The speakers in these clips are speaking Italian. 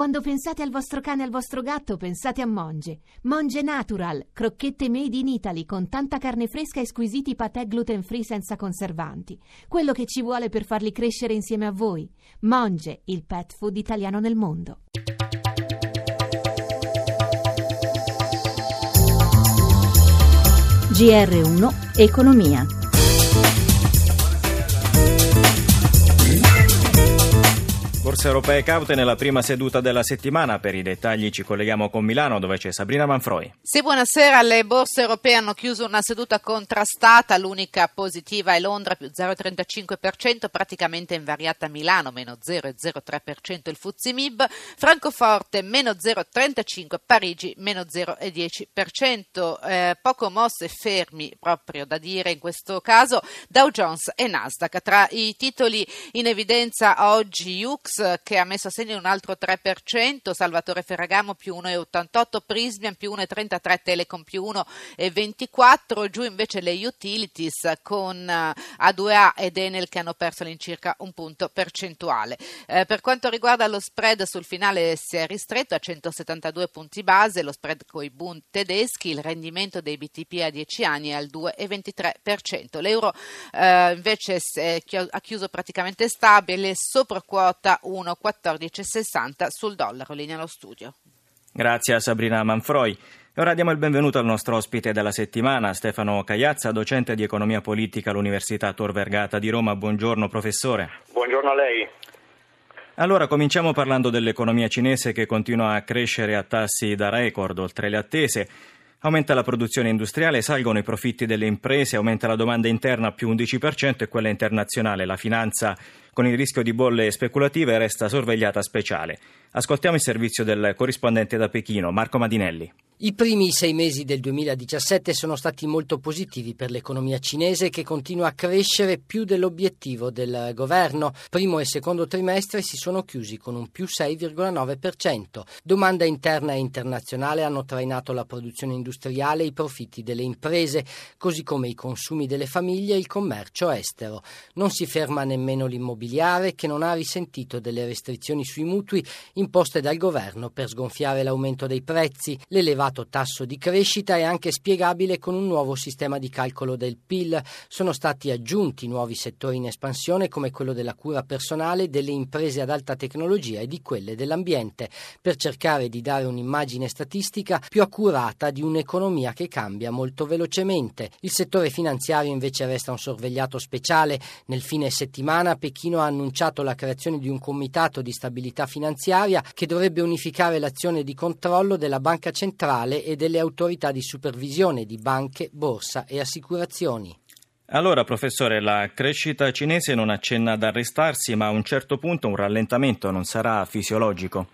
Quando pensate al vostro cane e al vostro gatto, pensate a Monge. Monge Natural, crocchette made in Italy con tanta carne fresca e squisiti patè gluten free senza conservanti. Quello che ci vuole per farli crescere insieme a voi. Monge, il pet food italiano nel mondo. GR1 Economia Borse europee caute nella prima seduta della settimana. Per i dettagli ci colleghiamo con Milano dove c'è Sabrina Manfroi. Sì, buonasera. Le borse europee hanno chiuso una seduta contrastata. L'unica positiva è Londra più 0,35%, praticamente invariata Milano meno 0,03% il Fuzzi Mib, Francoforte meno 0,35%, Parigi meno 0,10%. Eh, poco mosse fermi proprio da dire in questo caso Dow Jones e Nasdaq. Tra i titoli in evidenza oggi Ux che ha messo a segno un altro 3%, Salvatore Ferragamo più 1,88, Prismian più 1,33, Telecom più 1,24, giù invece le utilities con eh, A2A ed Enel che hanno perso all'incirca un punto percentuale. Eh, per quanto riguarda lo spread sul finale si è ristretto a 172 punti base, lo spread con i Bund tedeschi, il rendimento dei BTP a 10 anni è al 2,23%. L'euro eh, invece ha chiuso praticamente stabile, sopra quota 1,1460 sul dollaro. Linea allo studio. Grazie a Sabrina Manfroi. E ora diamo il benvenuto al nostro ospite della settimana, Stefano Cagliazza, docente di economia politica all'Università Tor Vergata di Roma. Buongiorno professore. Buongiorno a lei. Allora, cominciamo parlando dell'economia cinese che continua a crescere a tassi da record, oltre le attese. Aumenta la produzione industriale, salgono i profitti delle imprese, aumenta la domanda interna più 11% e quella internazionale. La finanza con il rischio di bolle speculative resta sorvegliata speciale. Ascoltiamo il servizio del corrispondente da Pechino, Marco Madinelli. I primi sei mesi del 2017 sono stati molto positivi per l'economia cinese che continua a crescere più dell'obiettivo del governo. Primo e secondo trimestre si sono chiusi con un più 6,9%. Domanda interna e internazionale hanno trainato la produzione industriale e i profitti delle imprese, così come i consumi delle famiglie e il commercio estero. Non si ferma nemmeno l'immobiliare che non ha risentito delle restrizioni sui mutui imposte dal governo per sgonfiare l'aumento dei prezzi, l'elevato elevato tasso di crescita è anche spiegabile con un nuovo sistema di calcolo del PIL. Sono stati aggiunti nuovi settori in espansione come quello della cura personale, delle imprese ad alta tecnologia e di quelle dell'ambiente, per cercare di dare un'immagine statistica più accurata di un'economia che cambia molto velocemente. Il settore finanziario invece resta un sorvegliato speciale. Nel fine settimana Pechino ha annunciato la creazione di un comitato di stabilità finanziaria che dovrebbe unificare l'azione di controllo della Banca centrale e delle autorità di supervisione di banche, borsa e assicurazioni. Allora, professore, la crescita cinese non accenna ad arrestarsi, ma a un certo punto un rallentamento non sarà fisiologico?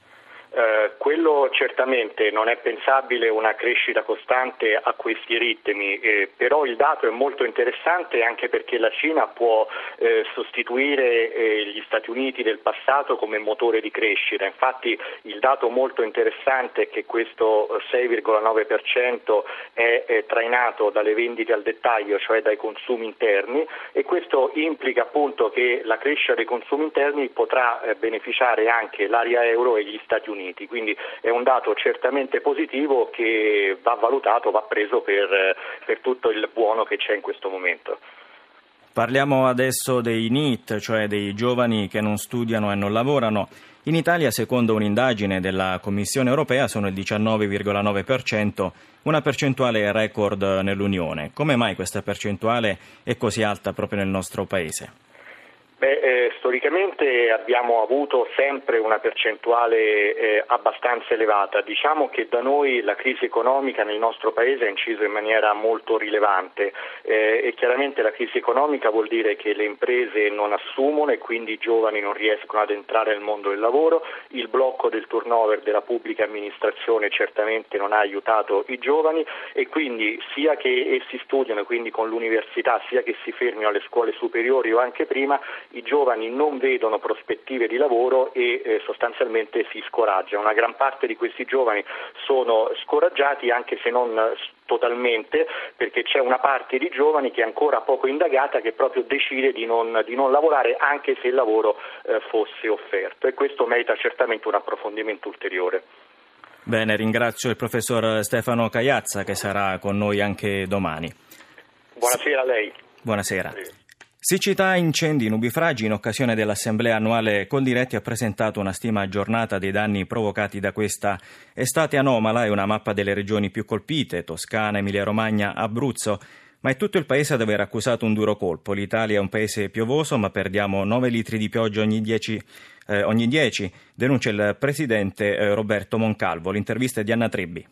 Quello certamente non è pensabile una crescita costante a questi ritmi, eh, però il dato è molto interessante anche perché la Cina può eh, sostituire eh, gli Stati Uniti del passato come motore di crescita. Infatti il dato molto interessante è che questo 6,9% è, è trainato dalle vendite al dettaglio, cioè dai consumi interni e questo implica appunto che la crescita dei consumi interni potrà eh, beneficiare anche l'area euro e gli Stati Uniti. Quindi è un dato certamente positivo che va valutato, va preso per, per tutto il buono che c'è in questo momento. Parliamo adesso dei NEET, cioè dei giovani che non studiano e non lavorano. In Italia, secondo un'indagine della Commissione europea, sono il 19,9%, una percentuale record nell'Unione. Come mai questa percentuale è così alta proprio nel nostro Paese? Beh, eh, storicamente abbiamo avuto sempre una percentuale eh, abbastanza elevata. Diciamo che da noi la crisi economica nel nostro Paese ha inciso in maniera molto rilevante eh, e chiaramente la crisi economica vuol dire che le imprese non assumono e quindi i giovani non riescono ad entrare nel mondo del lavoro, il blocco del turnover della pubblica amministrazione certamente non ha aiutato i giovani e quindi sia che essi studiano quindi con l'università sia che si fermino alle scuole superiori o anche prima i giovani non vedono prospettive di lavoro e eh, sostanzialmente si scoraggiano. Una gran parte di questi giovani sono scoraggiati anche se non totalmente perché c'è una parte di giovani che è ancora poco indagata che proprio decide di non, di non lavorare anche se il lavoro eh, fosse offerto e questo merita certamente un approfondimento ulteriore. Bene, ringrazio il professor Stefano Cagliazza che sarà con noi anche domani. Buonasera a lei. Buonasera. Siccità, incendi, nubifragi, in occasione dell'assemblea annuale Coldiretti ha presentato una stima aggiornata dei danni provocati da questa estate anomala e una mappa delle regioni più colpite, Toscana, Emilia-Romagna, Abruzzo. Ma è tutto il paese ad aver accusato un duro colpo. L'Italia è un paese piovoso, ma perdiamo 9 litri di pioggia ogni 10, eh, ogni 10 denuncia il presidente eh, Roberto Moncalvo. L'intervista è di Anna Trebbi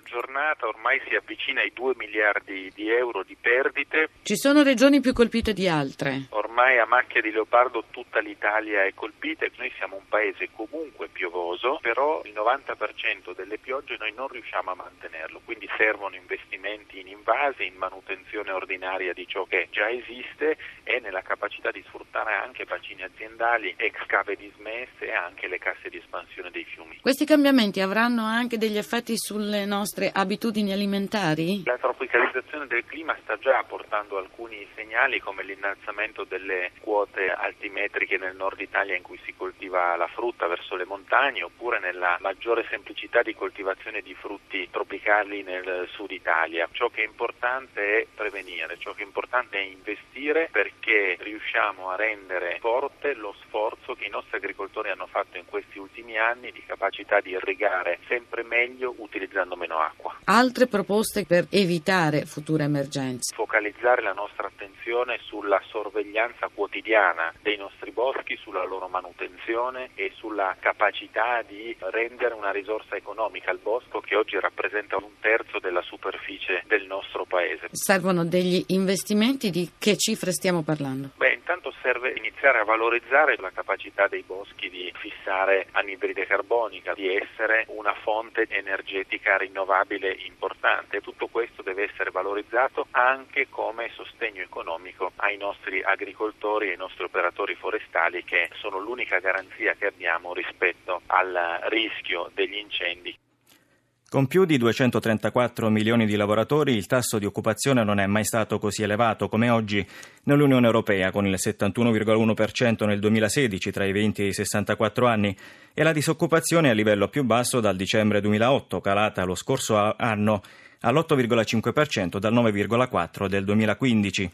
giornata ormai si avvicina ai 2 miliardi di euro di perdite. Ci sono regioni più colpite di altre. Ormai a macchia di leopardo tutta l'Italia è colpita. Noi siamo un paese comunque piovoso, però il 90% delle piogge noi non riusciamo a mantenerlo, quindi servono investimenti in invasi, in manutenzione ordinaria di ciò che già esiste e nella capacità di sfruttare anche bacini aziendali, ex cave dismesse e anche le casse di espansione dei fiumi. Questi cambiamenti avranno anche degli effetti sulle nostre nostre abitudini alimentari? La tropicalizzazione del clima sta già portando alcuni segnali come l'innalzamento delle quote altimetriche nel nord Italia in cui si coltiva la frutta verso le montagne oppure nella maggiore semplicità di coltivazione di frutti tropicali nel sud Italia. Ciò che è importante è prevenire, ciò che è importante è investire perché riusciamo a rendere forte lo sforzo che i nostri agricoltori hanno fatto in questi ultimi anni di capacità di irrigare sempre meglio utilizzando meno acqua. Altre proposte per evitare future emergenze. Focalizzare la nostra attenzione sulla sorveglianza quotidiana dei nostri boschi, sulla loro manutenzione e sulla capacità di rendere una risorsa economica al bosco che oggi rappresenta un terzo della superficie del nostro paese. Servono degli investimenti di che cifre stiamo parlando? Beh, valorizzare la capacità dei boschi di fissare anidride carbonica, di essere una fonte energetica rinnovabile importante. Tutto questo deve essere valorizzato anche come sostegno economico ai nostri agricoltori e ai nostri operatori forestali che sono l'unica garanzia che abbiamo rispetto al rischio degli incendi. Con più di 234 milioni di lavoratori il tasso di occupazione non è mai stato così elevato come oggi nell'Unione Europea, con il 71,1% nel 2016 tra i 20 e i 64 anni e la disoccupazione a livello più basso dal dicembre 2008, calata lo scorso anno all'8,5% dal 9,4% del 2015.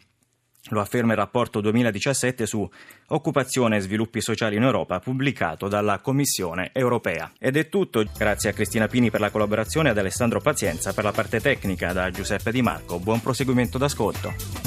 Lo afferma il rapporto 2017 su Occupazione e sviluppi sociali in Europa pubblicato dalla Commissione europea. Ed è tutto. Grazie a Cristina Pini per la collaborazione e ad Alessandro Pazienza per la parte tecnica da Giuseppe Di Marco. Buon proseguimento d'ascolto.